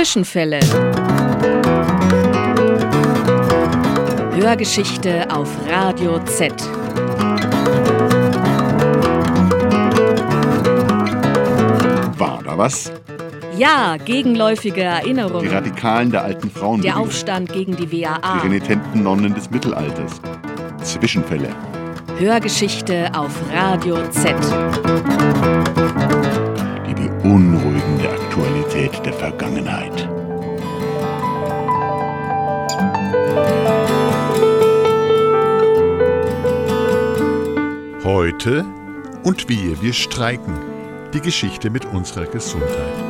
Zwischenfälle. Hörgeschichte auf Radio Z. War da was? Ja, gegenläufige Erinnerungen. Die Radikalen der alten Frauen. Der Aufstand gegen die Die WAA. renitenten Nonnen des Mittelalters. Zwischenfälle. Hörgeschichte auf Radio Z. Beunruhigende Aktualität der Vergangenheit. Heute und wir, wir streiken. Die Geschichte mit unserer Gesundheit.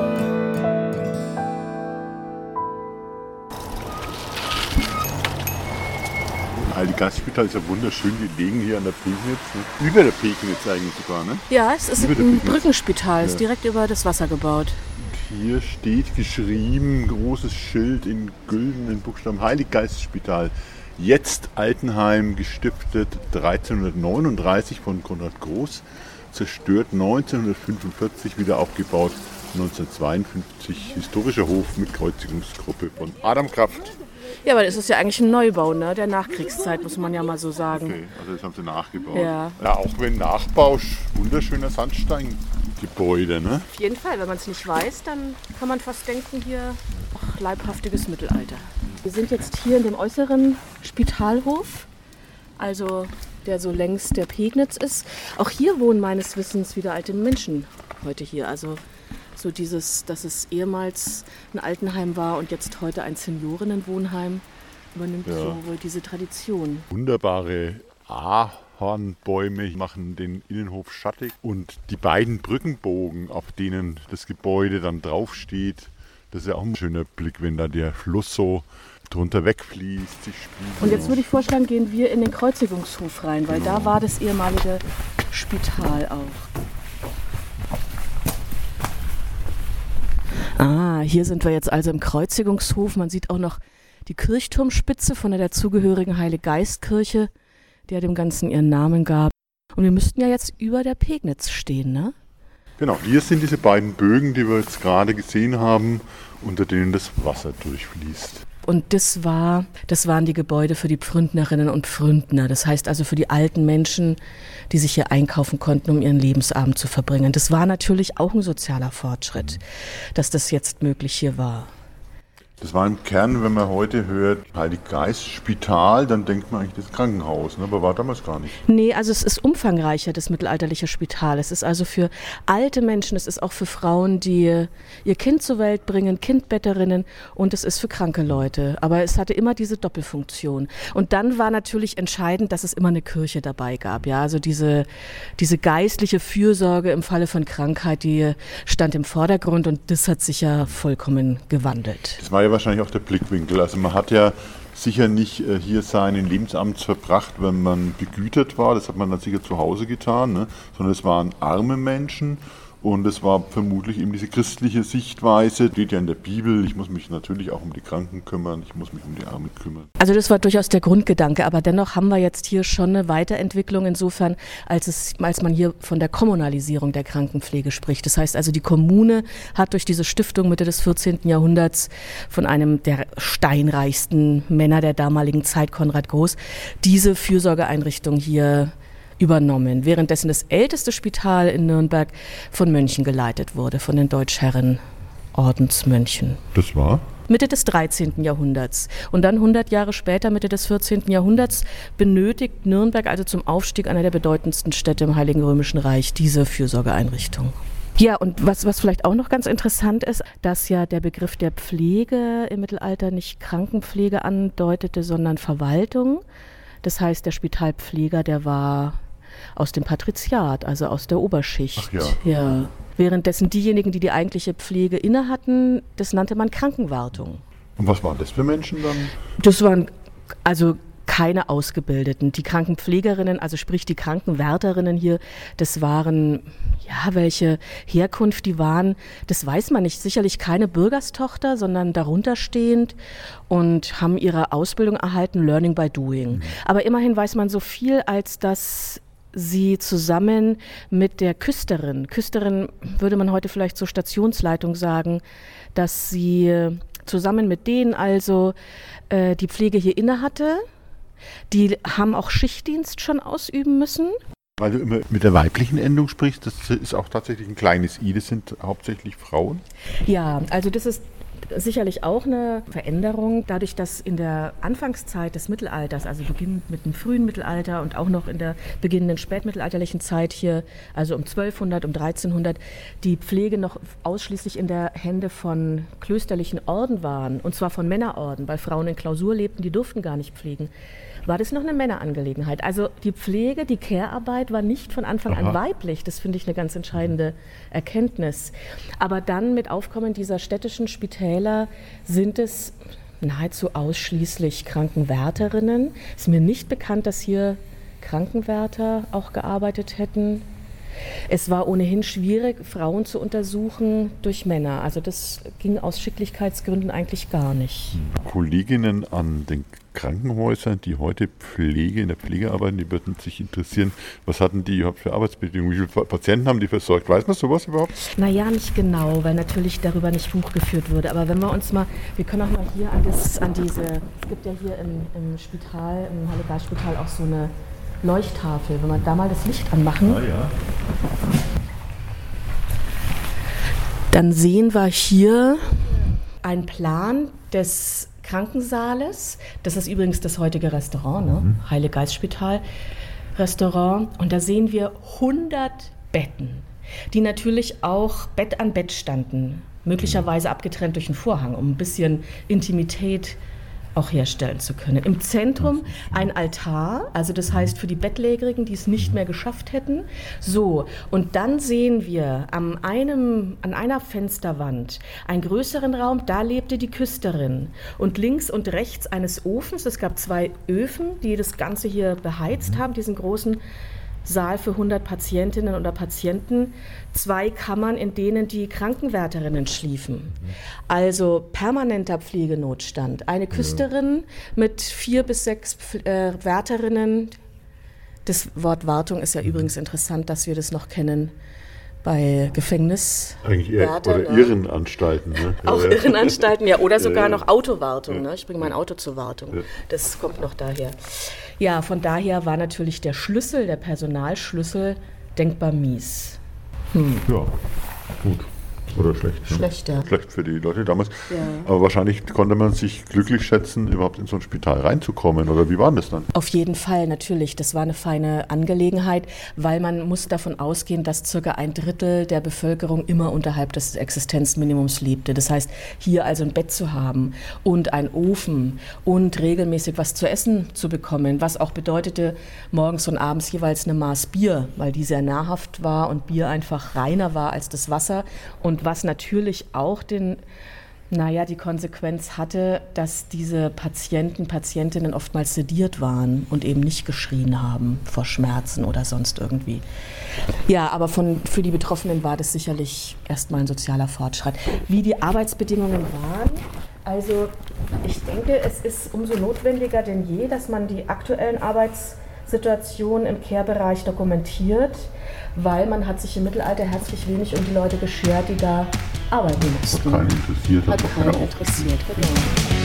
Gastspital ist ja wunderschön gelegen hier an der Pegnitz. Ne? Über der Pegnitz eigentlich sogar, ne? Ja, es ist Über ein. Brückenspital, ist Ja. direkt über das Wasser gebaut. Hier steht geschrieben, großes Schild in güldenen Buchstaben, Heiliggeistspital. Jetzt Altenheim, gestiftet 1339 von Konrad Groß, zerstört 1945, wieder aufgebaut 1952, historischer Hof mit Kreuzigungsgruppe von Adam Kraft. Ja, aber das ist ja eigentlich ein Neubau, ne? Der Nachkriegszeit, muss man ja mal so sagen. Okay, also das haben sie nachgebaut. Ja. auch wenn Nachbau, wunderschöner Sandsteingebäude, ne? Auf jeden Fall, wenn man es nicht weiß, dann kann man fast denken, hier ach, leibhaftiges Mittelalter. Wir sind jetzt hier in dem äußeren Spitalhof, also der so längs der Pegnitz ist. Auch hier wohnen meines Wissens wieder alte Menschen heute hier. Also so dieses, dass es ehemals ein Altenheim war und jetzt heute ein Seniorinnenwohnheim, übernimmt Ja. so wohl diese Tradition. Wunderbare Ahornbäume machen den Innenhof schattig und die beiden Brückenbogen, auf denen das Gebäude dann draufsteht, das ist ja auch ein schöner Blick, wenn da der Fluss so drunter wegfließt, sich. Und jetzt würde ich vorschlagen, gehen wir in den Kreuzigungshof rein, weil da war das ehemalige Spital auch. Ah, hier sind wir jetzt also im Kreuzigungshof. Man sieht auch noch die Kirchturmspitze von der dazugehörigen Heiliggeistkirche, die ja dem Ganzen ihren Namen gab. Und wir müssten ja jetzt über der Pegnitz stehen, ne? Genau, hier sind diese beiden Bögen, die wir jetzt gerade gesehen haben, unter denen das Wasser durchfließt. Und das war, das waren die Gebäude für die Pfründnerinnen und Pfründner. Das heißt also für die alten Menschen, die sich hier einkaufen konnten, um ihren Lebensabend zu verbringen. Das war natürlich auch ein sozialer Fortschritt, dass das jetzt möglich hier war. Das war im Kern, wenn man heute hört, Heiliggeist, Spital, dann denkt man eigentlich das Krankenhaus, ne? aber war damals gar nicht. Nee, also es ist umfangreicher, das mittelalterliche Spital. Es ist also für alte Menschen, es ist auch für Frauen, die ihr Kind zur Welt bringen, Kindbetterinnen und es ist für kranke Leute. Aber es hatte immer diese Doppelfunktion. Und dann war natürlich entscheidend, dass es immer eine Kirche dabei gab. Ja, also diese, diese geistliche Fürsorge im Falle von Krankheit, die stand im Vordergrund und das hat sich ja vollkommen gewandelt. Das war ja wahrscheinlich auch der Blickwinkel. Also man hat ja sicher nicht äh, hier seinen Lebensabend verbracht, wenn man begütert war. Das hat man dann sicher zu Hause getan, ne? sondern es waren arme Menschen. Und es war vermutlich eben diese christliche Sichtweise, steht ja in der Bibel, ich muss mich natürlich auch um die Kranken kümmern, ich muss mich um die Armen kümmern. Also das war durchaus der Grundgedanke, aber dennoch haben wir jetzt hier schon eine Weiterentwicklung insofern, als, es, als man hier von der Kommunalisierung der Krankenpflege spricht. Das heißt also, die Kommune hat durch diese Stiftung Mitte des 14. Jahrhunderts von einem der steinreichsten Männer der damaligen Zeit, Konrad Groß, diese Fürsorgeeinrichtung hier übernommen, währenddessen das älteste Spital in Nürnberg von Mönchen geleitet wurde, von den Deutschherren Ordensmönchen. Das war? Mitte des 13. Jahrhunderts. Und dann 100 Jahre später, Mitte des 14. Jahrhunderts, benötigt Nürnberg also zum Aufstieg einer der bedeutendsten Städte im Heiligen Römischen Reich diese Fürsorgeeinrichtung. Ja, und was, was vielleicht auch noch ganz interessant ist, dass ja der Begriff der Pflege im Mittelalter nicht Krankenpflege andeutete, sondern Verwaltung. Das heißt, der Spitalpfleger, der war aus dem Patriziat, also aus der Oberschicht. Ach ja. ja. Währenddessen diejenigen, die die eigentliche Pflege inne hatten, das nannte man Krankenwartung. Und was waren das für Menschen dann? Das waren also keine Ausgebildeten. Die Krankenpflegerinnen, also sprich die Krankenwärterinnen hier, das waren, ja, welche Herkunft die waren, das weiß man nicht. Sicherlich keine Bürgerstochter, sondern darunterstehend und haben ihre Ausbildung erhalten, Learning by Doing. Aber immerhin weiß man so viel, als dass sie zusammen mit der Küsterin, Küsterin würde man heute vielleicht zur Stationsleitung sagen, dass sie äh, zusammen mit denen also äh, die Pflege hier inne hatte. Die haben auch Schichtdienst schon ausüben müssen. Weil du immer mit der weiblichen Endung sprichst, das ist auch tatsächlich ein kleines I, das sind hauptsächlich Frauen. Ja, also das ist sicherlich auch eine Veränderung, dadurch, dass in der Anfangszeit des Mittelalters, also beginnend mit dem frühen Mittelalter und auch noch in der beginnenden spätmittelalterlichen Zeit hier, also um 1200, um 1300, die Pflege noch ausschließlich in der Hände von klösterlichen Orden waren, und zwar von Männerorden, weil Frauen in Klausur lebten, die durften gar nicht pflegen war das noch eine Männerangelegenheit. Also die Pflege, die Care-Arbeit war nicht von Anfang Aha. an weiblich. Das finde ich eine ganz entscheidende Erkenntnis. Aber dann mit Aufkommen dieser städtischen Spitäler sind es nahezu ausschließlich Krankenwärterinnen. Es ist mir nicht bekannt, dass hier Krankenwärter auch gearbeitet hätten. Es war ohnehin schwierig, Frauen zu untersuchen durch Männer. Also das ging aus Schicklichkeitsgründen eigentlich gar nicht. Kolleginnen an den Krankenhäusern, die heute Pflege in der Pflege arbeiten, die würden sich interessieren, was hatten die überhaupt für Arbeitsbedingungen? Wie viele Patienten haben die versorgt? Weiß man sowas überhaupt? Naja, nicht genau, weil natürlich darüber nicht Buch geführt wurde. Aber wenn wir uns mal, wir können auch mal hier an, das, an diese, es gibt ja hier im, im Spital, im Halligalspital auch so eine Leuchttafel. Wenn wir da mal das Licht anmachen, ah, ja. dann sehen wir hier einen Plan des Krankensaales. Das ist übrigens das heutige Restaurant, ne? Mhm. Heile Geistspital Restaurant. Und da sehen wir 100 Betten, die natürlich auch Bett an Bett standen, möglicherweise abgetrennt durch einen Vorhang, um ein bisschen Intimität zu auch herstellen zu können. Im Zentrum ein Altar, also das heißt für die Bettlägerigen, die es nicht mehr geschafft hätten. So, und dann sehen wir am einem, an einer Fensterwand einen größeren Raum, da lebte die Küsterin. Und links und rechts eines Ofens, es gab zwei Öfen, die das Ganze hier beheizt haben, diesen großen Saal für 100 Patientinnen oder Patienten, zwei Kammern, in denen die Krankenwärterinnen schliefen. Also permanenter Pflegenotstand. Eine Küsterin mit vier bis sechs äh, Wärterinnen. Das Wort Wartung ist ja übrigens interessant, dass wir das noch kennen bei Gefängnis. Eigentlich eher, Wärter, oder ne? Irrenanstalten. Ne? Auch ja, Irrenanstalten, ja. Oder sogar noch Autowartung. Ne? Ich bringe mein Auto zur Wartung. Das kommt noch daher. Ja, von daher war natürlich der Schlüssel, der Personalschlüssel, denkbar mies. Hm. Ja, gut. Oder schlecht. Ne? Schlecht, ja. Schlecht für die Leute damals. Ja. Aber wahrscheinlich konnte man sich glücklich schätzen, überhaupt in so ein Spital reinzukommen. Oder wie war das dann? Auf jeden Fall, natürlich. Das war eine feine Angelegenheit, weil man muss davon ausgehen, dass circa ein Drittel der Bevölkerung immer unterhalb des Existenzminimums lebte. Das heißt, hier also ein Bett zu haben und einen Ofen und regelmäßig was zu essen zu bekommen, was auch bedeutete, morgens und abends jeweils eine Maß Bier, weil die sehr nahrhaft war und Bier einfach reiner war als das Wasser und was natürlich auch den, naja, die Konsequenz hatte, dass diese Patienten, Patientinnen oftmals sediert waren und eben nicht geschrien haben vor Schmerzen oder sonst irgendwie. Ja, aber von, für die Betroffenen war das sicherlich erstmal ein sozialer Fortschritt. Wie die Arbeitsbedingungen waren, also ich denke, es ist umso notwendiger denn je, dass man die aktuellen Arbeitssituationen im Care-Bereich dokumentiert weil man hat sich im Mittelalter herzlich wenig um die Leute geschert, die da arbeiten mussten. Hat keinen interessiert. Hat, hat keinen interessiert, genau.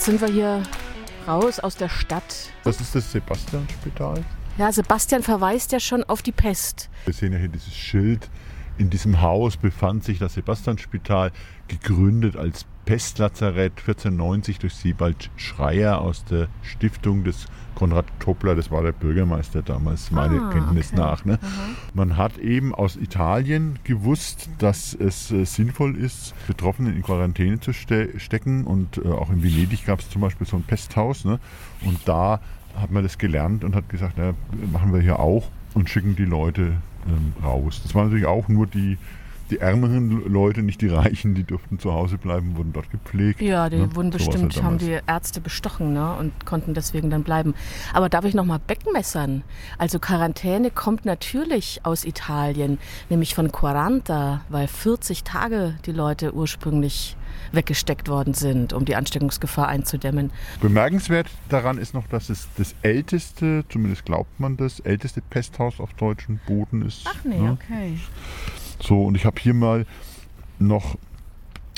Jetzt sind wir hier raus aus der Stadt. Das ist das Sebastianspital. Ja, Sebastian verweist ja schon auf die Pest. Wir sehen ja hier dieses Schild. In diesem Haus befand sich das Sebastianspital, gegründet als Pestlazarett 1490 durch Siebald Schreier aus der Stiftung des Konrad Toppler, das war der Bürgermeister damals, meine ah, Kenntnis okay. nach. Ne? Man hat eben aus Italien gewusst, dass es äh, sinnvoll ist, Betroffene in Quarantäne zu ste stecken. Und äh, auch in Venedig gab es zum Beispiel so ein Pesthaus. Ne? Und da hat man das gelernt und hat gesagt, ja, machen wir hier auch und schicken die Leute raus. Das waren natürlich auch nur die, die ärmeren Leute, nicht die Reichen, die durften zu Hause bleiben, wurden dort gepflegt. Ja, die ne? wurden So bestimmt, halt haben die Ärzte bestochen ne? und konnten deswegen dann bleiben. Aber darf ich nochmal Beckmessern? Also Quarantäne kommt natürlich aus Italien, nämlich von 40, weil 40 Tage die Leute ursprünglich weggesteckt worden sind, um die Ansteckungsgefahr einzudämmen. Bemerkenswert daran ist noch, dass es das älteste, zumindest glaubt man das, älteste Pesthaus auf deutschem Boden ist. Ach nee, ne? okay. So, und ich habe hier mal noch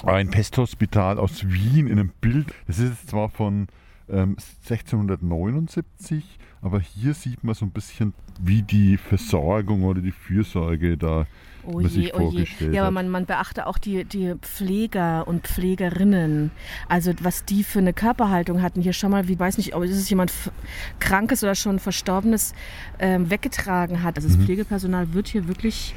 ein Pesthospital aus Wien in einem Bild. Das ist zwar von ähm, 1679, aber hier sieht man so ein bisschen, wie die Versorgung oder die Fürsorge da Oh man sich je, oh je. vorgestellt Ja, aber man, man beachte auch die, die Pfleger und Pflegerinnen. Also was die für eine Körperhaltung hatten. Hier schon mal, wie weiß nicht, ob es jemand Krankes oder schon Verstorbenes ähm, weggetragen hat. Also Mhm. das Pflegepersonal wird hier wirklich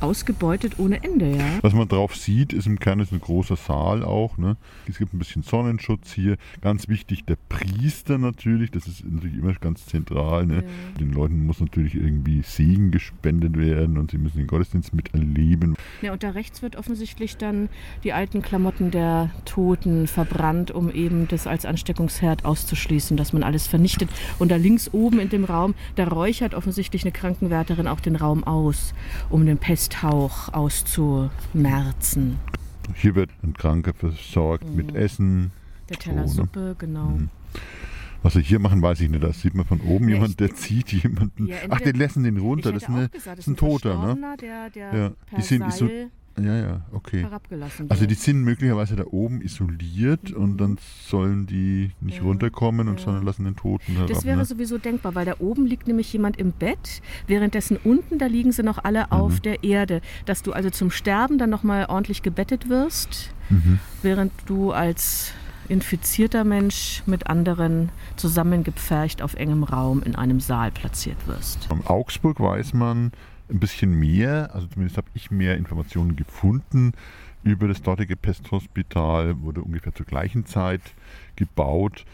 ausgebeutet ohne Ende, ja. Was man drauf sieht, ist im Kern ist ein großer Saal auch. Ne? Es gibt ein bisschen Sonnenschutz hier. Ganz wichtig, der Priester natürlich. Das ist natürlich immer ganz zentral. Ne? Den Leuten muss natürlich irgendwie Segen gespendet werden und sie müssen den Gottesdienst miterleben. Ja, und da rechts wird offensichtlich dann die alten Klamotten der Toten verbrannt, um eben das als Ansteckungsherd auszuschließen, dass man alles vernichtet. Und da links oben in dem Raum, da räuchert offensichtlich eine Krankenwärterin auch den Raum aus, um den Pesthauch auszumerzen. Hier wird ein Kranker versorgt mit Mhm. Essen. Der Teller So, ne? Suppe, genau. Mhm. Was sie hier machen, weiß ich nicht. Das sieht man von oben Ja, jemand, der zieht jemanden. Ja, Ach, den lassen den runter. Das ist, eine, gesagt, das ist ein Toter, ne? Der, der Ja, per die sind Seil Ja, ja, okay. herabgelassen Also wird. die sind möglicherweise da oben isoliert und dann sollen die nicht Mhm. Ja, runterkommen und ja. sondern lassen den Toten herab. Das wäre ne? sowieso denkbar, weil da oben liegt nämlich jemand im Bett, währenddessen unten, da liegen sie noch alle auf der Erde. Dass du also zum Sterben dann nochmal ordentlich gebettet wirst, Mhm. während du als infizierter Mensch mit anderen zusammengepfercht auf engem Raum in einem Saal platziert wirst. Am Augsburg weiß man ein bisschen mehr, also zumindest habe ich mehr Informationen gefunden über das dortige Pesthospital, wurde ungefähr zur gleichen Zeit gebaut.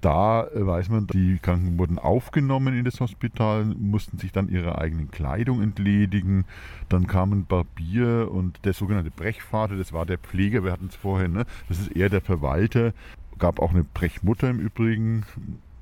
Da weiß man, die Kranken wurden aufgenommen in das Hospital, mussten sich dann ihrer eigenen Kleidung entledigen. Dann kamen Barbier und der sogenannte Brechvater, das war der Pfleger, wir hatten es vorher, ne? das ist eher der Verwalter. Gab auch eine Brechmutter im Übrigen.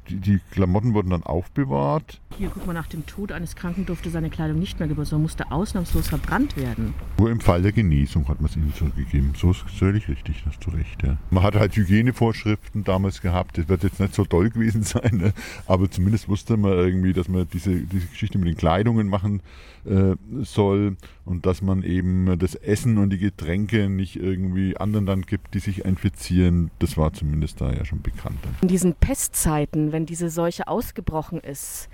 Die, die Klamotten wurden dann aufbewahrt. Hier, guck mal, nach dem Tod eines Kranken durfte seine Kleidung nicht mehr gebraucht, sondern musste ausnahmslos verbrannt werden. Nur im Fall der Genesung hat man es ihnen zurückgegeben. So ist völlig richtig, hast du recht. Ja. Man hat halt Hygienevorschriften damals gehabt. Das wird jetzt nicht so doll gewesen sein, ne? aber zumindest wusste man irgendwie, dass man diese, diese Geschichte mit den Kleidungen machen äh, soll und dass man eben das Essen und die Getränke nicht irgendwie anderen dann gibt, die sich infizieren. Das war zumindest da ja schon bekannt. In diesen Pestzeiten, wenn diese Seuche ausgebrochen ist,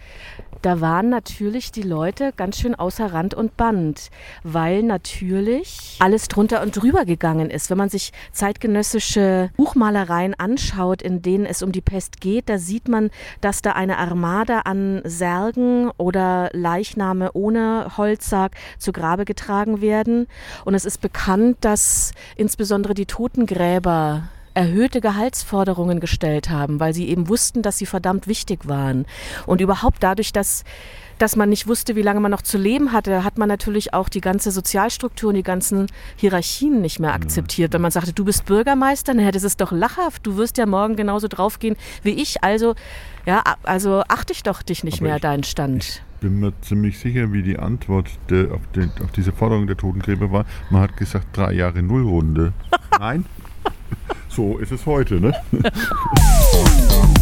da waren natürlich die Leute ganz schön außer Rand und Band, weil natürlich alles drunter und drüber gegangen ist. Wenn man sich zeitgenössische Buchmalereien anschaut, in denen es um die Pest geht, da sieht man, dass da eine Armada an Särgen oder Leichname ohne Holzsarg zu Grabe getragen werden. Und es ist bekannt, dass insbesondere die Totengräber erhöhte Gehaltsforderungen gestellt haben, weil sie eben wussten, dass sie verdammt wichtig waren. Und überhaupt dadurch, dass dass man nicht wusste, wie lange man noch zu leben hatte, hat man natürlich auch die ganze Struktur und die ganzen Hierarchien nicht mehr akzeptiert. Wenn man sagte, du bist Bürgermeister, dann das ist doch lachhaft, du wirst ja morgen genauso draufgehen wie ich. Also, ja, also achte ich doch dich nicht Aber mehr, ich- deinen Stand. bin mir ziemlich sicher, wie die Antwort der, auf, den, auf diese Forderung der Totengräber war. Man hat gesagt, drei Jahre Nullrunde. Nein? So ist es heute, ne?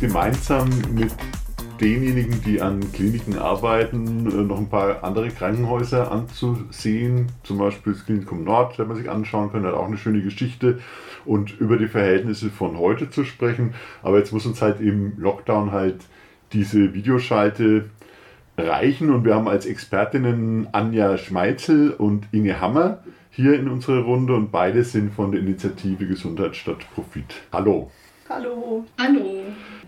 gemeinsam mit denjenigen, die an Kliniken arbeiten, äh, noch ein paar andere Krankenhäuser anzusehen. Zum Beispiel das Klinikum Nord, wenn man sich anschauen kann, hat auch eine schöne Geschichte und über die Verhältnisse von heute zu sprechen. Aber jetzt muss uns halt im Lockdown halt diese Videoschalte Reichen und wir haben als Expertinnen Anja Schmeitzel und Inge Hammer hier in unserer Runde und beide sind von der Initiative Gesundheit statt Profit. Hallo. Hallo. Hallo.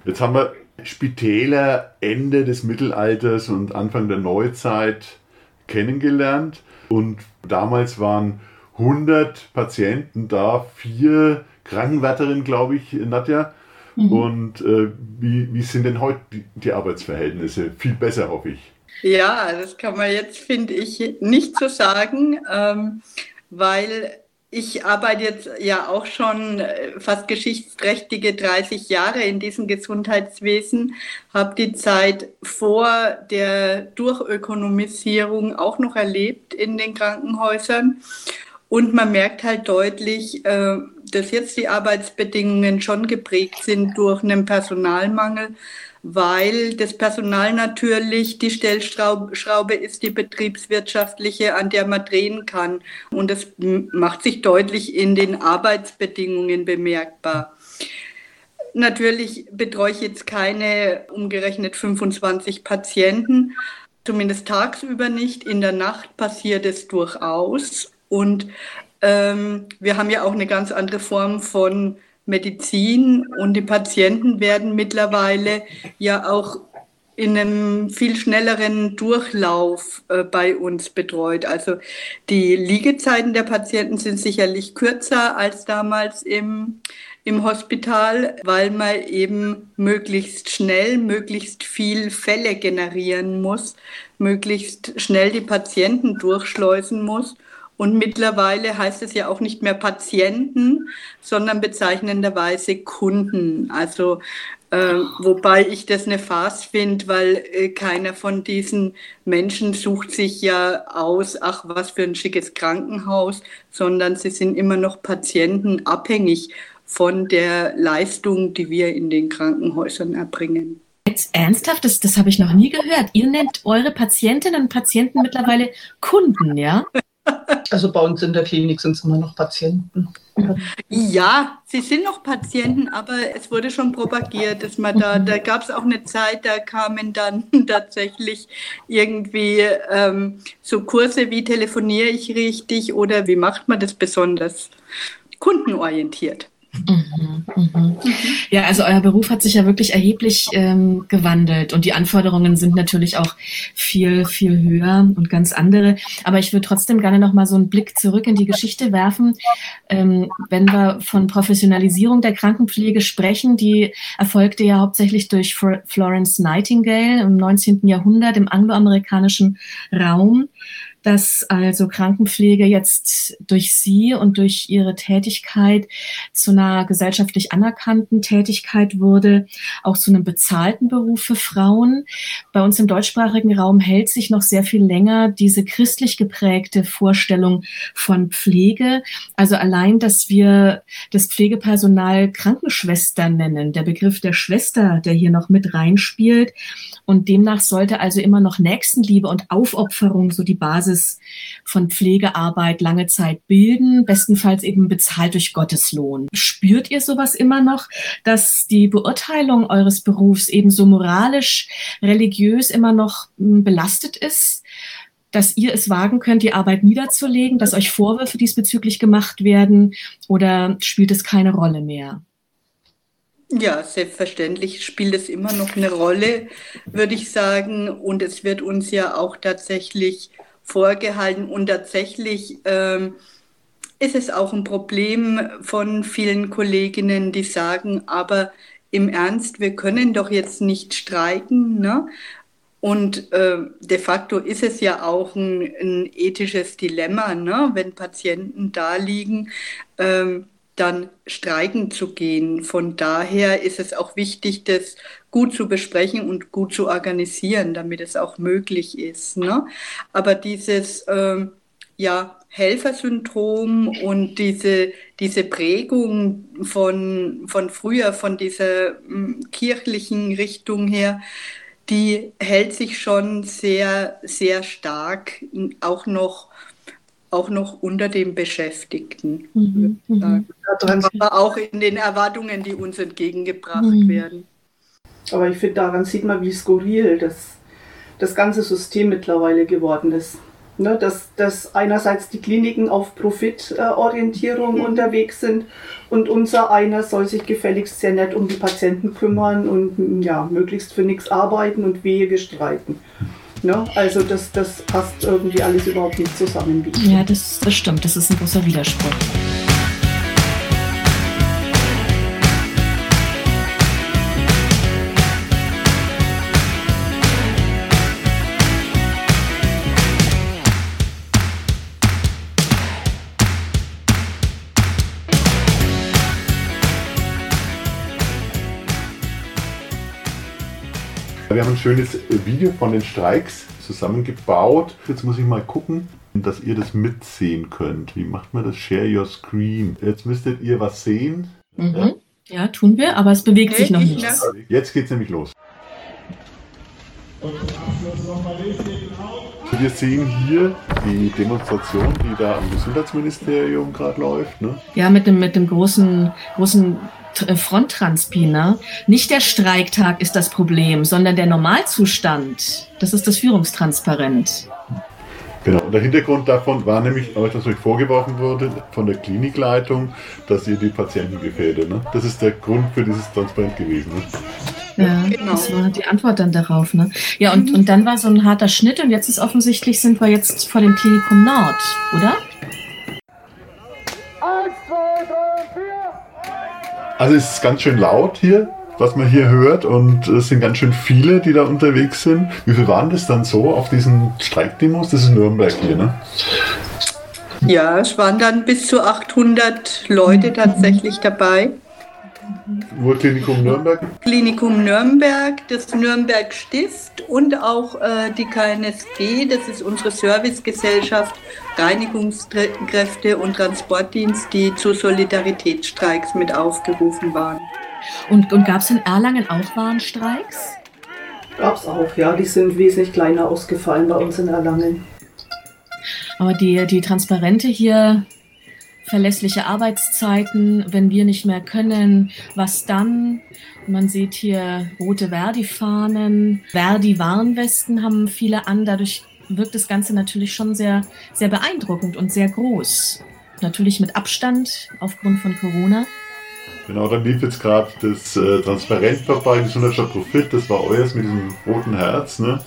Jetzt haben wir Spitäler Ende des Mittelalters und Anfang der Neuzeit kennengelernt und damals waren 100 Patienten da, vier Krankenwärterinnen, glaube ich, Nadja. Mhm. Und äh, wie, wie sind denn heute die, die Arbeitsverhältnisse? Viel besser, hoffe ich. Ja, das kann man jetzt, finde ich, nicht so sagen, ähm, weil ich arbeite jetzt ja auch schon äh, fast geschichtsträchtige 30 Jahre in diesem Gesundheitswesen, habe die Zeit vor der Durchökonomisierung auch noch erlebt in den Krankenhäusern. Und man merkt halt deutlich, äh, dass jetzt die Arbeitsbedingungen schon geprägt sind durch einen Personalmangel, weil das Personal natürlich die Stellschraube ist, die betriebswirtschaftliche, an der man drehen kann. Und das macht sich deutlich in den Arbeitsbedingungen bemerkbar. Natürlich betreue ich jetzt keine umgerechnet 25 Patienten, zumindest tagsüber nicht. In der Nacht passiert es durchaus. Und ähm, wir haben ja auch eine ganz andere Form von Medizin und die Patienten werden mittlerweile ja auch in einem viel schnelleren Durchlauf äh, bei uns betreut. Also die Liegezeiten der Patienten sind sicherlich kürzer als damals im, im Hospital, weil man eben möglichst schnell, möglichst viel Fälle generieren muss, möglichst schnell die Patienten durchschleusen muss. Und mittlerweile heißt es ja auch nicht mehr Patienten, sondern bezeichnenderweise Kunden. Also äh, wobei ich das eine Farce finde, weil äh, keiner von diesen Menschen sucht sich ja aus, ach was für ein schickes Krankenhaus, sondern sie sind immer noch Patienten abhängig von der Leistung, die wir in den Krankenhäusern erbringen. Jetzt ernsthaft, das, das habe ich noch nie gehört. Ihr nennt eure Patientinnen und Patienten mittlerweile Kunden, ja? Also bei uns in der Klinik sind es immer noch Patienten. Ja, sie sind noch Patienten, aber es wurde schon propagiert, dass man da, da gab es auch eine Zeit, da kamen dann tatsächlich irgendwie ähm, so Kurse, wie telefoniere ich richtig oder wie macht man das besonders kundenorientiert. Mhm, mhm. Ja, also euer Beruf hat sich ja wirklich erheblich ähm, gewandelt und die Anforderungen sind natürlich auch viel, viel höher und ganz andere. Aber ich würde trotzdem gerne noch mal so einen Blick zurück in die Geschichte werfen. Ähm, wenn wir von Professionalisierung der Krankenpflege sprechen, die erfolgte ja hauptsächlich durch Florence Nightingale im 19. Jahrhundert im angloamerikanischen Raum dass also Krankenpflege jetzt durch Sie und durch Ihre Tätigkeit zu einer gesellschaftlich anerkannten Tätigkeit wurde, auch zu einem bezahlten Beruf für Frauen. Bei uns im deutschsprachigen Raum hält sich noch sehr viel länger diese christlich geprägte Vorstellung von Pflege. Also allein, dass wir das Pflegepersonal Krankenschwestern nennen, der Begriff der Schwester, der hier noch mit reinspielt. Und demnach sollte also immer noch Nächstenliebe und Aufopferung so die Basis von Pflegearbeit lange Zeit bilden, bestenfalls eben bezahlt durch Gotteslohn. Spürt ihr sowas immer noch, dass die Beurteilung eures Berufs ebenso moralisch, religiös immer noch hm, belastet ist? dass ihr es wagen könnt, die Arbeit niederzulegen, dass euch Vorwürfe diesbezüglich gemacht werden oder spielt es keine Rolle mehr? Ja, selbstverständlich spielt es immer noch eine Rolle, würde ich sagen. Und es wird uns ja auch tatsächlich vorgehalten. Und tatsächlich ähm, ist es auch ein Problem von vielen Kolleginnen, die sagen, aber im Ernst, wir können doch jetzt nicht streiken. Ne? Und äh, de facto ist es ja auch ein, ein ethisches Dilemma, ne? wenn Patienten da liegen. Ähm, dann streiken zu gehen. Von daher ist es auch wichtig, das gut zu besprechen und gut zu organisieren, damit es auch möglich ist. Ne? Aber dieses ähm, ja, Helfersyndrom und diese, diese Prägung von, von früher, von dieser m, kirchlichen Richtung her, die hält sich schon sehr, sehr stark, auch noch auch noch unter den Beschäftigten. Mhm, mhm. Aber auch in den Erwartungen, die uns entgegengebracht mhm. werden. Aber ich finde, daran sieht man, wie skurril das das ganze System mittlerweile geworden ist. Ne, dass, dass einerseits die Kliniken auf Profitorientierung mhm. unterwegs sind und unser einer soll sich gefälligst sehr nett um die Patienten kümmern und ja, möglichst für nichts arbeiten und wehe bestreiten. Ne? Also das, das passt irgendwie alles überhaupt nicht zusammen. Ja, das, das stimmt. Das ist ein großer Widerspruch. Wir haben ein schönes Video von den Streiks zusammengebaut. Jetzt muss ich mal gucken, dass ihr das mitsehen könnt. Wie macht man das? Share your screen. Jetzt müsstet ihr was sehen. Mhm. Ja? ja? tun wir, aber es bewegt sich noch nichts. Jetzt geht es nämlich los. Wir sehen hier die Demonstration, die da am Gesundheitsministerium gerade läuft. Ne? Ja, mit dem, mit dem großen, großen äh, Fronttranspiner. Nicht der Streiktag ist das Problem, sondern der Normalzustand. Das ist das Führungstransparent. Genau, und der Hintergrund davon war nämlich, euch, dass euch vorgeworfen wurde von der Klinikleitung, dass ihr die Patienten gefährdet. Ne? Das ist der Grund für dieses Transparent gewesen. Ne? Ja, genau. das war die Antwort dann darauf. Ne? Ja, und, und dann war so ein harter Schnitt und jetzt ist offensichtlich, sind wir jetzt vor dem Klinikum Nord, oder? Also es ist ganz schön laut hier, was man hier hört und es sind ganz schön viele, die da unterwegs sind. Wie viel waren das dann so auf diesen Streikdemos? Das ist Nürnberg hier, ne? Ja, es waren dann bis zu 800 Leute tatsächlich dabei. Nur Klinikum Nürnberg? Klinikum Nürnberg, das Nürnberg Stift und auch äh, die KNSG, das ist unsere Servicegesellschaft Reinigungskräfte und Transportdienst, die zu Solidaritätsstreiks mit aufgerufen waren. Und, und gab es in Erlangen auch Warnstreiks? Gab es auch, ja. Die sind wesentlich kleiner ausgefallen bei uns in Erlangen. Aber die, die Transparente hier verlässliche Arbeitszeiten, wenn wir nicht mehr können, was dann? Man sieht hier rote Verdi-Fahnen, Verdi-Warnwesten haben viele an, dadurch wirkt das Ganze natürlich schon sehr, sehr beeindruckend und sehr groß. Natürlich mit Abstand aufgrund von Corona. Genau, dann lief jetzt gerade das äh, Transparent vorbei, Gesundheitsstadt Profit, das war euers mit diesem roten Herz, ne?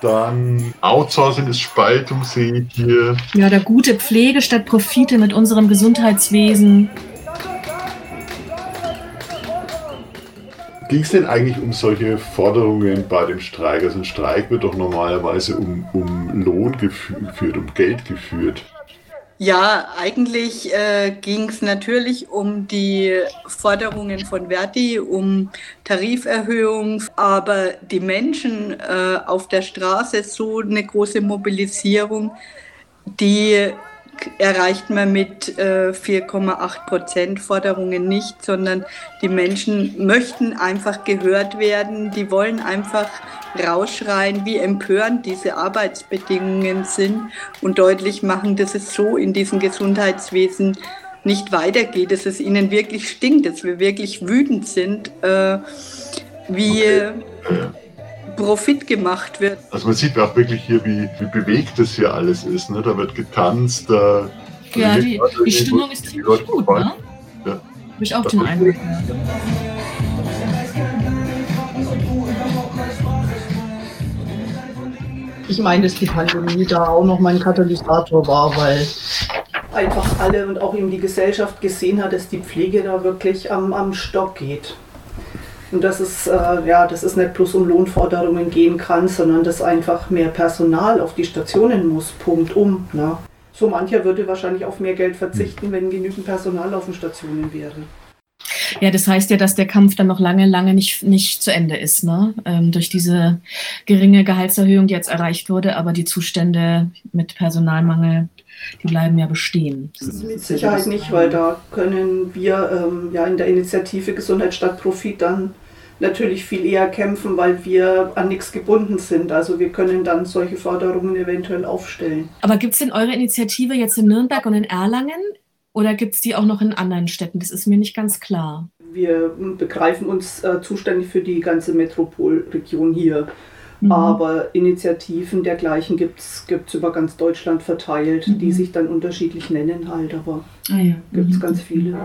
Dann Outsourcing ist Spaltung, sehe ich hier. Ja, der gute Pflege statt Profite mit unserem Gesundheitswesen. Ging es denn eigentlich um solche Forderungen bei dem Streik? Also ein Streik wird doch normalerweise um, um Lohn geführt, um Geld geführt. Ja, eigentlich äh, ging es natürlich um die Forderungen von Verdi, um Tariferhöhung, aber die Menschen äh, auf der Straße, so eine große Mobilisierung, die erreicht man mit äh, 4,8 Prozent Forderungen nicht, sondern die Menschen möchten einfach gehört werden, die wollen einfach rausschreien, wie empörend diese Arbeitsbedingungen sind und deutlich machen, dass es so in diesem Gesundheitswesen nicht weitergeht, dass es ihnen wirklich stinkt, dass wir wirklich wütend sind, äh, wie okay. Profit gemacht wird. Also man sieht auch wirklich hier, wie, wie bewegt das hier alles ist. Ne? Da wird getanzt. Da ja, die, die Stimmung ist ziemlich gut, ne? Ja. Habe ich auch den Eindruck. Ich meine, dass die Pandemie da auch noch mein Katalysator war, weil einfach alle und auch eben die Gesellschaft gesehen hat, dass die Pflege da wirklich am, am Stock geht. Und dass es, äh, ja, dass es nicht bloß um Lohnforderungen gehen kann, sondern dass einfach mehr Personal auf die Stationen muss, Punkt um. Ne? So mancher würde wahrscheinlich auf mehr Geld verzichten, wenn genügend Personal auf den Stationen wäre. Ja, das heißt ja, dass der Kampf dann noch lange, lange nicht, nicht zu Ende ist, ne? Ähm, durch diese geringe Gehaltserhöhung, die jetzt erreicht wurde, aber die Zustände mit Personalmangel, die bleiben ja bestehen. Mit Sicherheit nicht, weil da können wir ähm, ja in der Initiative Gesundheit statt Profit dann natürlich viel eher kämpfen, weil wir an nichts gebunden sind. Also wir können dann solche Forderungen eventuell aufstellen. Aber gibt es denn eure Initiative jetzt in Nürnberg und in Erlangen? Oder gibt es die auch noch in anderen Städten? Das ist mir nicht ganz klar. Wir begreifen uns äh, zuständig für die ganze Metropolregion hier. Mhm. Aber Initiativen dergleichen gibt es über ganz Deutschland verteilt, mhm. die sich dann unterschiedlich nennen halt, aber ah, ja. gibt es mhm. ganz viele.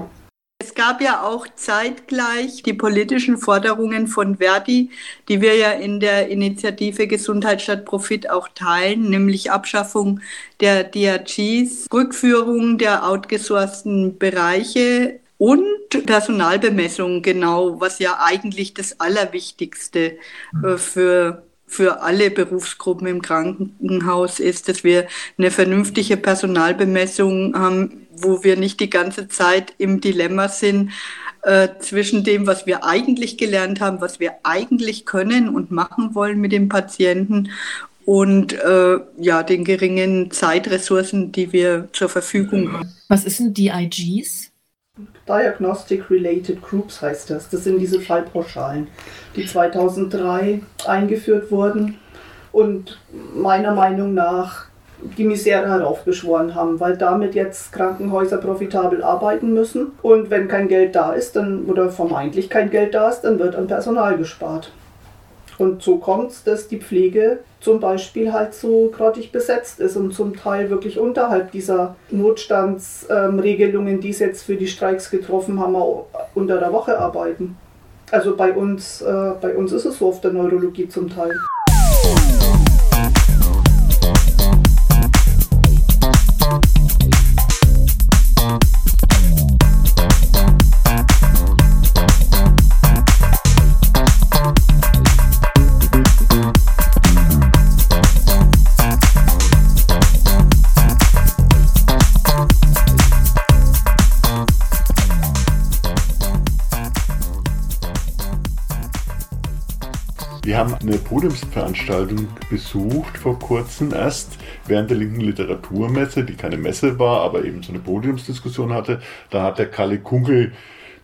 Es gab ja auch zeitgleich die politischen Forderungen von Verdi, die wir ja in der Initiative Gesundheit statt Profit auch teilen, nämlich Abschaffung der DRGs, Rückführung der outgesourcten Bereiche und Personalbemessung, genau, was ja eigentlich das Allerwichtigste äh, für für alle Berufsgruppen im Krankenhaus ist, dass wir eine vernünftige Personalbemessung haben, wo wir nicht die ganze Zeit im Dilemma sind äh, zwischen dem, was wir eigentlich gelernt haben, was wir eigentlich können und machen wollen mit dem Patienten und äh, ja, den geringen Zeitressourcen, die wir zur Verfügung haben. Was ist denn DIGs? Diagnostic Related Groups heißt das. Das sind diese Fallpauschalen, die 2003 eingeführt wurden und meiner Meinung nach die Misere heraufbeschworen haben, weil damit jetzt Krankenhäuser profitabel arbeiten müssen und wenn kein Geld da ist, dann oder vermeintlich kein Geld da ist, dann wird an Personal gespart. Und so kommt es, dass die Pflege zum Beispiel halt so grottig besetzt ist und zum Teil wirklich unterhalb dieser Notstandsregelungen, ähm, die es jetzt für die Streiks getroffen haben, unter der Woche arbeiten. Also bei uns, äh, bei uns ist es so auf der Neurologie zum Teil. Wir haben eine Podiumsveranstaltung besucht vor kurzem erst während der linken Literaturmesse, die keine Messe war, aber eben so eine Podiumsdiskussion hatte. Da hat der Kalle Kunkel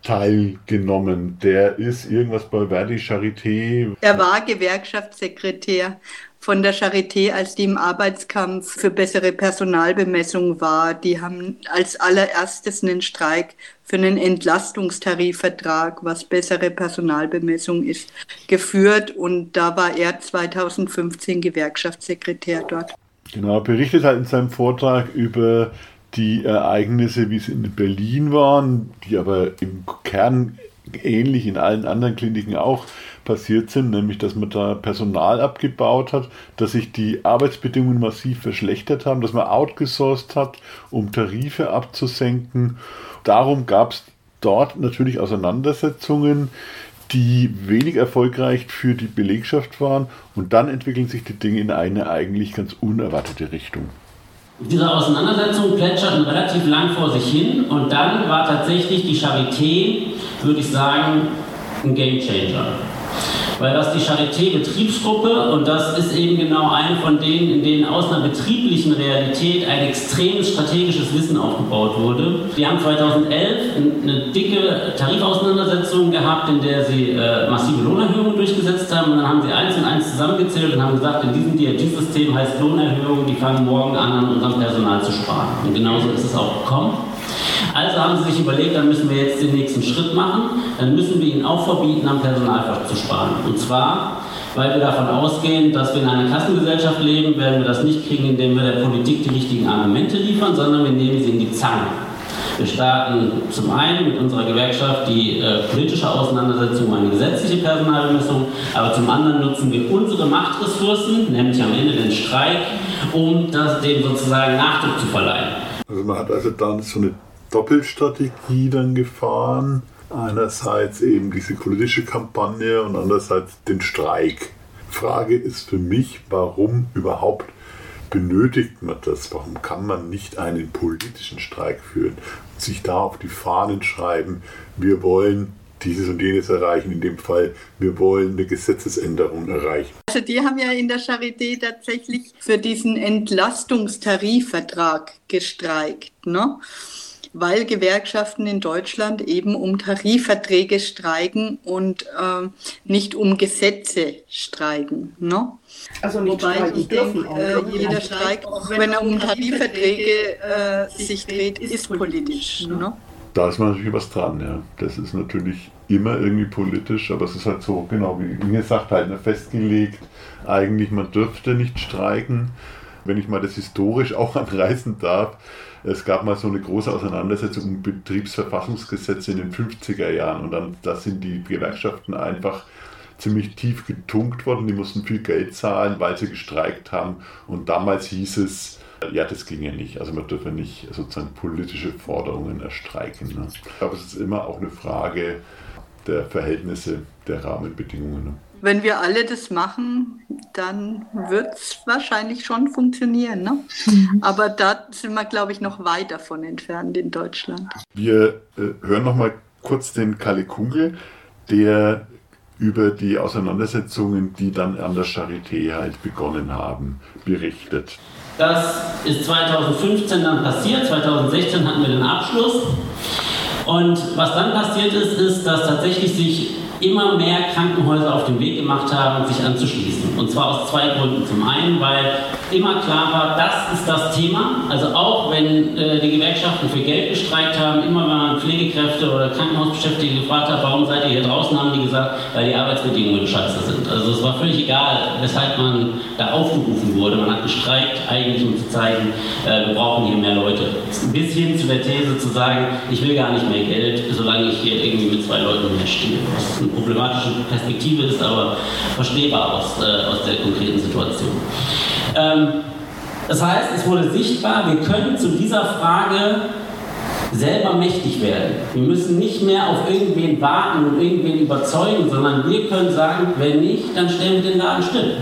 teilgenommen. Der ist irgendwas bei Verdi Charité. Er war Gewerkschaftssekretär von der Charité, als die im Arbeitskampf für bessere Personalbemessung war. Die haben als allererstes einen Streik für einen Entlastungstarifvertrag, was bessere Personalbemessung ist, geführt. Und da war er 2015 Gewerkschaftssekretär dort. Genau, berichtet halt in seinem Vortrag über die Ereignisse, wie sie in Berlin waren, die aber im Kern ähnlich in allen anderen Kliniken auch passiert sind, nämlich dass man da Personal abgebaut hat, dass sich die Arbeitsbedingungen massiv verschlechtert haben, dass man outgesourced hat, um Tarife abzusenken. Darum gab es dort natürlich Auseinandersetzungen, die wenig erfolgreich für die Belegschaft waren und dann entwickeln sich die Dinge in eine eigentlich ganz unerwartete Richtung. Diese Auseinandersetzungen plätscherten relativ lang vor sich hin und dann war tatsächlich die Charité, würde ich sagen, ein Gamechanger. Weil das die Charité-Betriebsgruppe, und das ist eben genau eine von denen, in denen aus einer betrieblichen Realität ein extremes strategisches Wissen aufgebaut wurde. Die haben 2011 eine dicke Tarifauseinandersetzung gehabt, in der sie äh, massive Lohnerhöhungen durchgesetzt haben. Und dann haben sie eins und eins zusammengezählt und haben gesagt, in diesem DRG-System heißt Lohnerhöhung, die fangen morgen an, an unserem Personal zu sparen. Und genauso ist es auch gekommen. Also haben sie sich überlegt, dann müssen wir jetzt den nächsten Schritt machen. Dann müssen wir ihnen auch verbieten, am Personal zu sparen. Und zwar, weil wir davon ausgehen, dass wir in einer Kassengesellschaft leben, werden wir das nicht kriegen, indem wir der Politik die richtigen Argumente liefern, sondern wir nehmen sie in die Zange. Wir starten zum einen mit unserer Gewerkschaft die äh, politische Auseinandersetzung um eine gesetzliche Personalbemessung, aber zum anderen nutzen wir unsere Machtressourcen, nämlich am Ende den Streik, um das, dem sozusagen Nachdruck zu verleihen. Also man hat also dann so eine Doppelstrategie dann gefahren. Einerseits eben diese politische Kampagne und andererseits den Streik. Frage ist für mich, warum überhaupt benötigt man das? Warum kann man nicht einen politischen Streik führen und sich da auf die Fahnen schreiben, wir wollen dieses und jenes erreichen, in dem Fall, wir wollen eine Gesetzesänderung erreichen. Also die haben ja in der Charité tatsächlich für diesen Entlastungstarifvertrag gestreikt. Ne? Weil Gewerkschaften in Deutschland eben um Tarifverträge streiken und äh, nicht um Gesetze streiken. Ne? Also nicht Wobei ich denke, äh, jeder Streik, auch wenn er um Tarifverträge äh, sich dreht, ist politisch. Ne? Da ist natürlich was dran, ja. Das ist natürlich immer irgendwie politisch, aber es ist halt so, genau wie Inge sagt, halt festgelegt, eigentlich man dürfte nicht streiken. Wenn ich mal das historisch auch anreißen darf, es gab mal so eine große Auseinandersetzung um Betriebsverfassungsgesetze in den 50er Jahren und dann da sind die Gewerkschaften einfach ziemlich tief getunkt worden. Die mussten viel Geld zahlen, weil sie gestreikt haben. Und damals hieß es, ja, das ging ja nicht. Also man dürfe nicht sozusagen politische Forderungen erstreiken. Ne? Glaube, es ist immer auch eine Frage der Verhältnisse, der Rahmenbedingungen. Ne? Wenn wir alle das machen, dann wird es wahrscheinlich schon funktionieren. Ne? Mhm. Aber da sind wir, glaube ich, noch weit davon entfernt in Deutschland. Wir äh, hören noch mal kurz den Kalle Kungel, der über die Auseinandersetzungen, die dann an der Charité halt begonnen haben, berichtet. Das ist 2015 dann passiert, 2016 hatten wir den Abschluss. Und was dann passiert ist, ist, dass tatsächlich sich immer mehr Krankenhäuser auf den Weg gemacht haben, sich anzuschließen. Und zwar aus zwei Gründen. Zum einen, weil immer klar war, das ist das Thema. Also auch wenn äh, die Gewerkschaften für Geld gestreikt haben, immer wenn man Pflegekräfte oder Krankenhausbeschäftigte gefragt hat, warum seid ihr hier draußen, haben die gesagt, weil die Arbeitsbedingungen scheiße sind. Also es war völlig egal, weshalb man da aufgerufen wurde. Man hat gestreikt, eigentlich um zu zeigen, äh, wir brauchen hier mehr Leute. Bis hin zu der These zu sagen, ich will gar nicht mehr Geld, solange ich hier irgendwie mit zwei Leuten mehr stehe. Was eine problematische Perspektive ist, aber verstehbar aus, äh, aus der konkreten Situation. Ähm, das heißt, es wurde sichtbar, wir können zu dieser Frage selber mächtig werden. Wir müssen nicht mehr auf irgendwen warten und irgendwen überzeugen, sondern wir können sagen, wenn nicht, dann stellen wir den Laden still.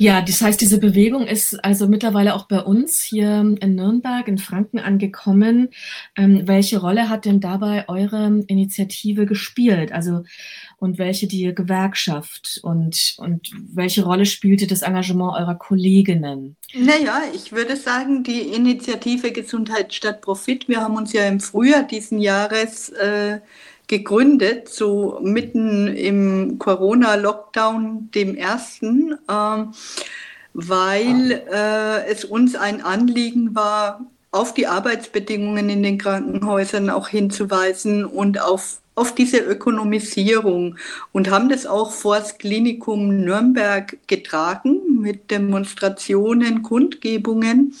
Ja, das heißt, diese Bewegung ist also mittlerweile auch bei uns hier in Nürnberg, in Franken angekommen. Ähm, welche Rolle hat denn dabei eure Initiative gespielt? Also und welche die Gewerkschaft und, und welche Rolle spielte das Engagement eurer Kolleginnen? Naja, ich würde sagen, die Initiative Gesundheit statt Profit, wir haben uns ja im Frühjahr diesen Jahres äh, gegründet, so mitten im Corona-Lockdown, dem ersten, äh, weil äh, es uns ein Anliegen war, auf die Arbeitsbedingungen in den Krankenhäusern auch hinzuweisen und auf auf diese Ökonomisierung und haben das auch vor das Klinikum Nürnberg getragen mit Demonstrationen, Kundgebungen,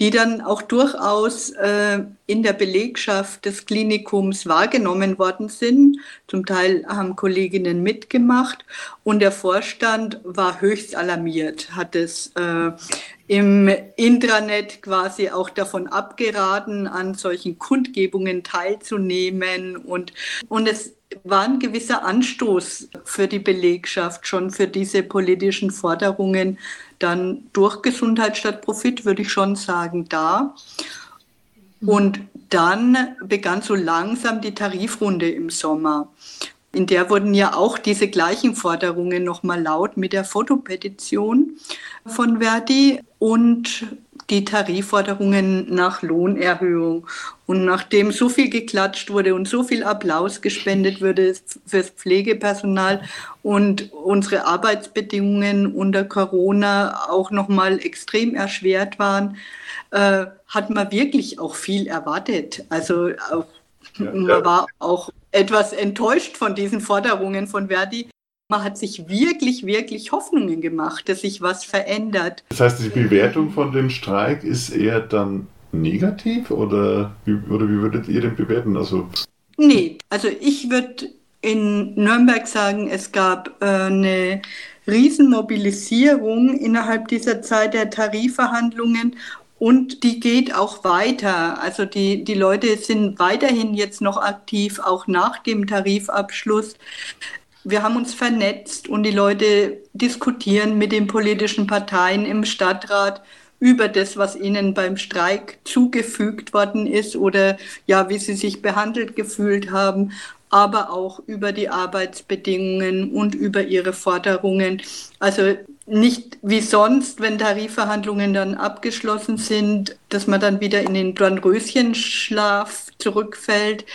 die dann auch durchaus äh, in der Belegschaft des Klinikums wahrgenommen worden sind. Zum Teil haben Kolleginnen mitgemacht und der Vorstand war höchst alarmiert, hat es äh, im Intranet quasi auch davon abgeraten, an solchen Kundgebungen teilzunehmen. Und, und es war ein gewisser Anstoß für die Belegschaft, schon für diese politischen Forderungen, dann durch Gesundheit statt Profit, würde ich schon sagen, da. Und dann begann so langsam die Tarifrunde im Sommer. In der wurden ja auch diese gleichen Forderungen nochmal laut mit der Fotopetition von Verdi und die Tarifforderungen nach Lohnerhöhung. Und nachdem so viel geklatscht wurde und so viel Applaus gespendet wurde fürs Pflegepersonal und unsere Arbeitsbedingungen unter Corona auch nochmal extrem erschwert waren, äh, hat man wirklich auch viel erwartet. Also auch, ja, man ja. war auch etwas enttäuscht von diesen Forderungen von Verdi. Man hat sich wirklich, wirklich Hoffnungen gemacht, dass sich was verändert. Das heißt, die Bewertung von dem Streik ist eher dann negativ oder wie, oder wie würdet ihr den bewerten? Also nee, also ich würde in Nürnberg sagen, es gab äh, eine Riesenmobilisierung innerhalb dieser Zeit der Tarifverhandlungen und die geht auch weiter. Also die, die Leute sind weiterhin jetzt noch aktiv, auch nach dem Tarifabschluss. Wir haben uns vernetzt und die Leute diskutieren mit den politischen Parteien im Stadtrat über das, was ihnen beim Streik zugefügt worden ist oder ja, wie sie sich behandelt gefühlt haben, aber auch über die Arbeitsbedingungen und über ihre Forderungen. Also nicht wie sonst, wenn Tarifverhandlungen dann abgeschlossen sind, dass man dann wieder in den Dornröschenschlaf zurückfällt.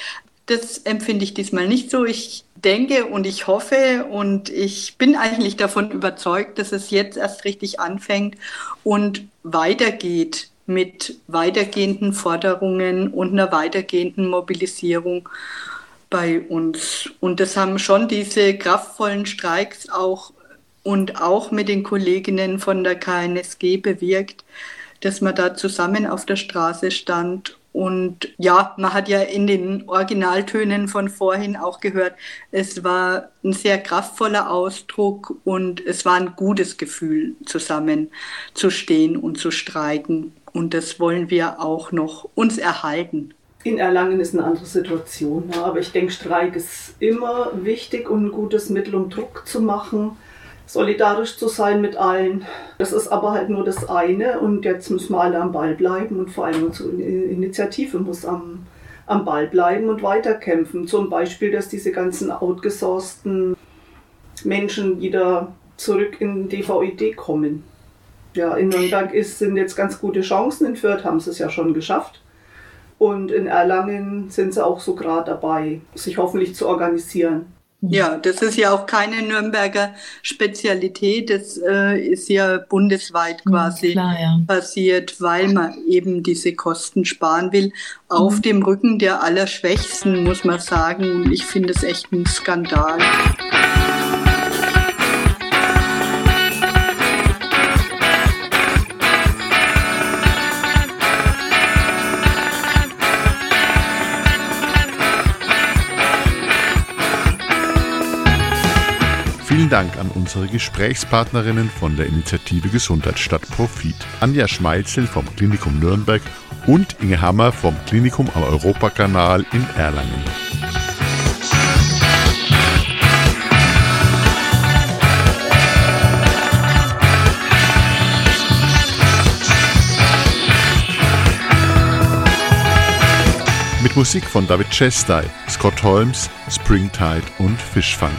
Das empfinde ich diesmal nicht so. Ich denke und ich hoffe und ich bin eigentlich davon überzeugt, dass es jetzt erst richtig anfängt und weitergeht mit weitergehenden Forderungen und einer weitergehenden Mobilisierung bei uns. Und das haben schon diese kraftvollen Streiks auch und auch mit den Kolleginnen von der KNSG bewirkt, dass man da zusammen auf der Straße stand. Und ja, man hat ja in den Originaltönen von vorhin auch gehört, es war ein sehr kraftvoller Ausdruck und es war ein gutes Gefühl, zusammen zu stehen und zu streiken. Und das wollen wir auch noch uns erhalten. In Erlangen ist eine andere Situation, aber ich denke, Streik ist immer wichtig und ein gutes Mittel, um Druck zu machen solidarisch zu sein mit allen. Das ist aber halt nur das eine und jetzt müssen wir alle am Ball bleiben und vor allem unsere Initiative muss am, am Ball bleiben und weiterkämpfen. Zum Beispiel, dass diese ganzen outgesourcten Menschen wieder zurück in DVID kommen. Ja, in Nürnberg ist, sind jetzt ganz gute Chancen, in Fürth haben sie es ja schon geschafft. Und in Erlangen sind sie auch so gerade dabei, sich hoffentlich zu organisieren. Ja, das ist ja auch keine Nürnberger Spezialität. Das äh, ist ja bundesweit hm, quasi Klar, ja. passiert, weil man eben diese Kosten sparen will. Auf mhm. dem Rücken der Allerschwächsten, muss man sagen. Ich finde es echt ein Skandal. Vielen Dank an unsere Gesprächspartnerinnen von der Initiative Gesundheit statt Profit, Anja Schmeitzel vom Klinikum Nürnberg und Inge Hammer vom Klinikum am Europakanal in Erlangen. Mit Musik von David Chesty, Scott Holmes, Springtide und Fischfang.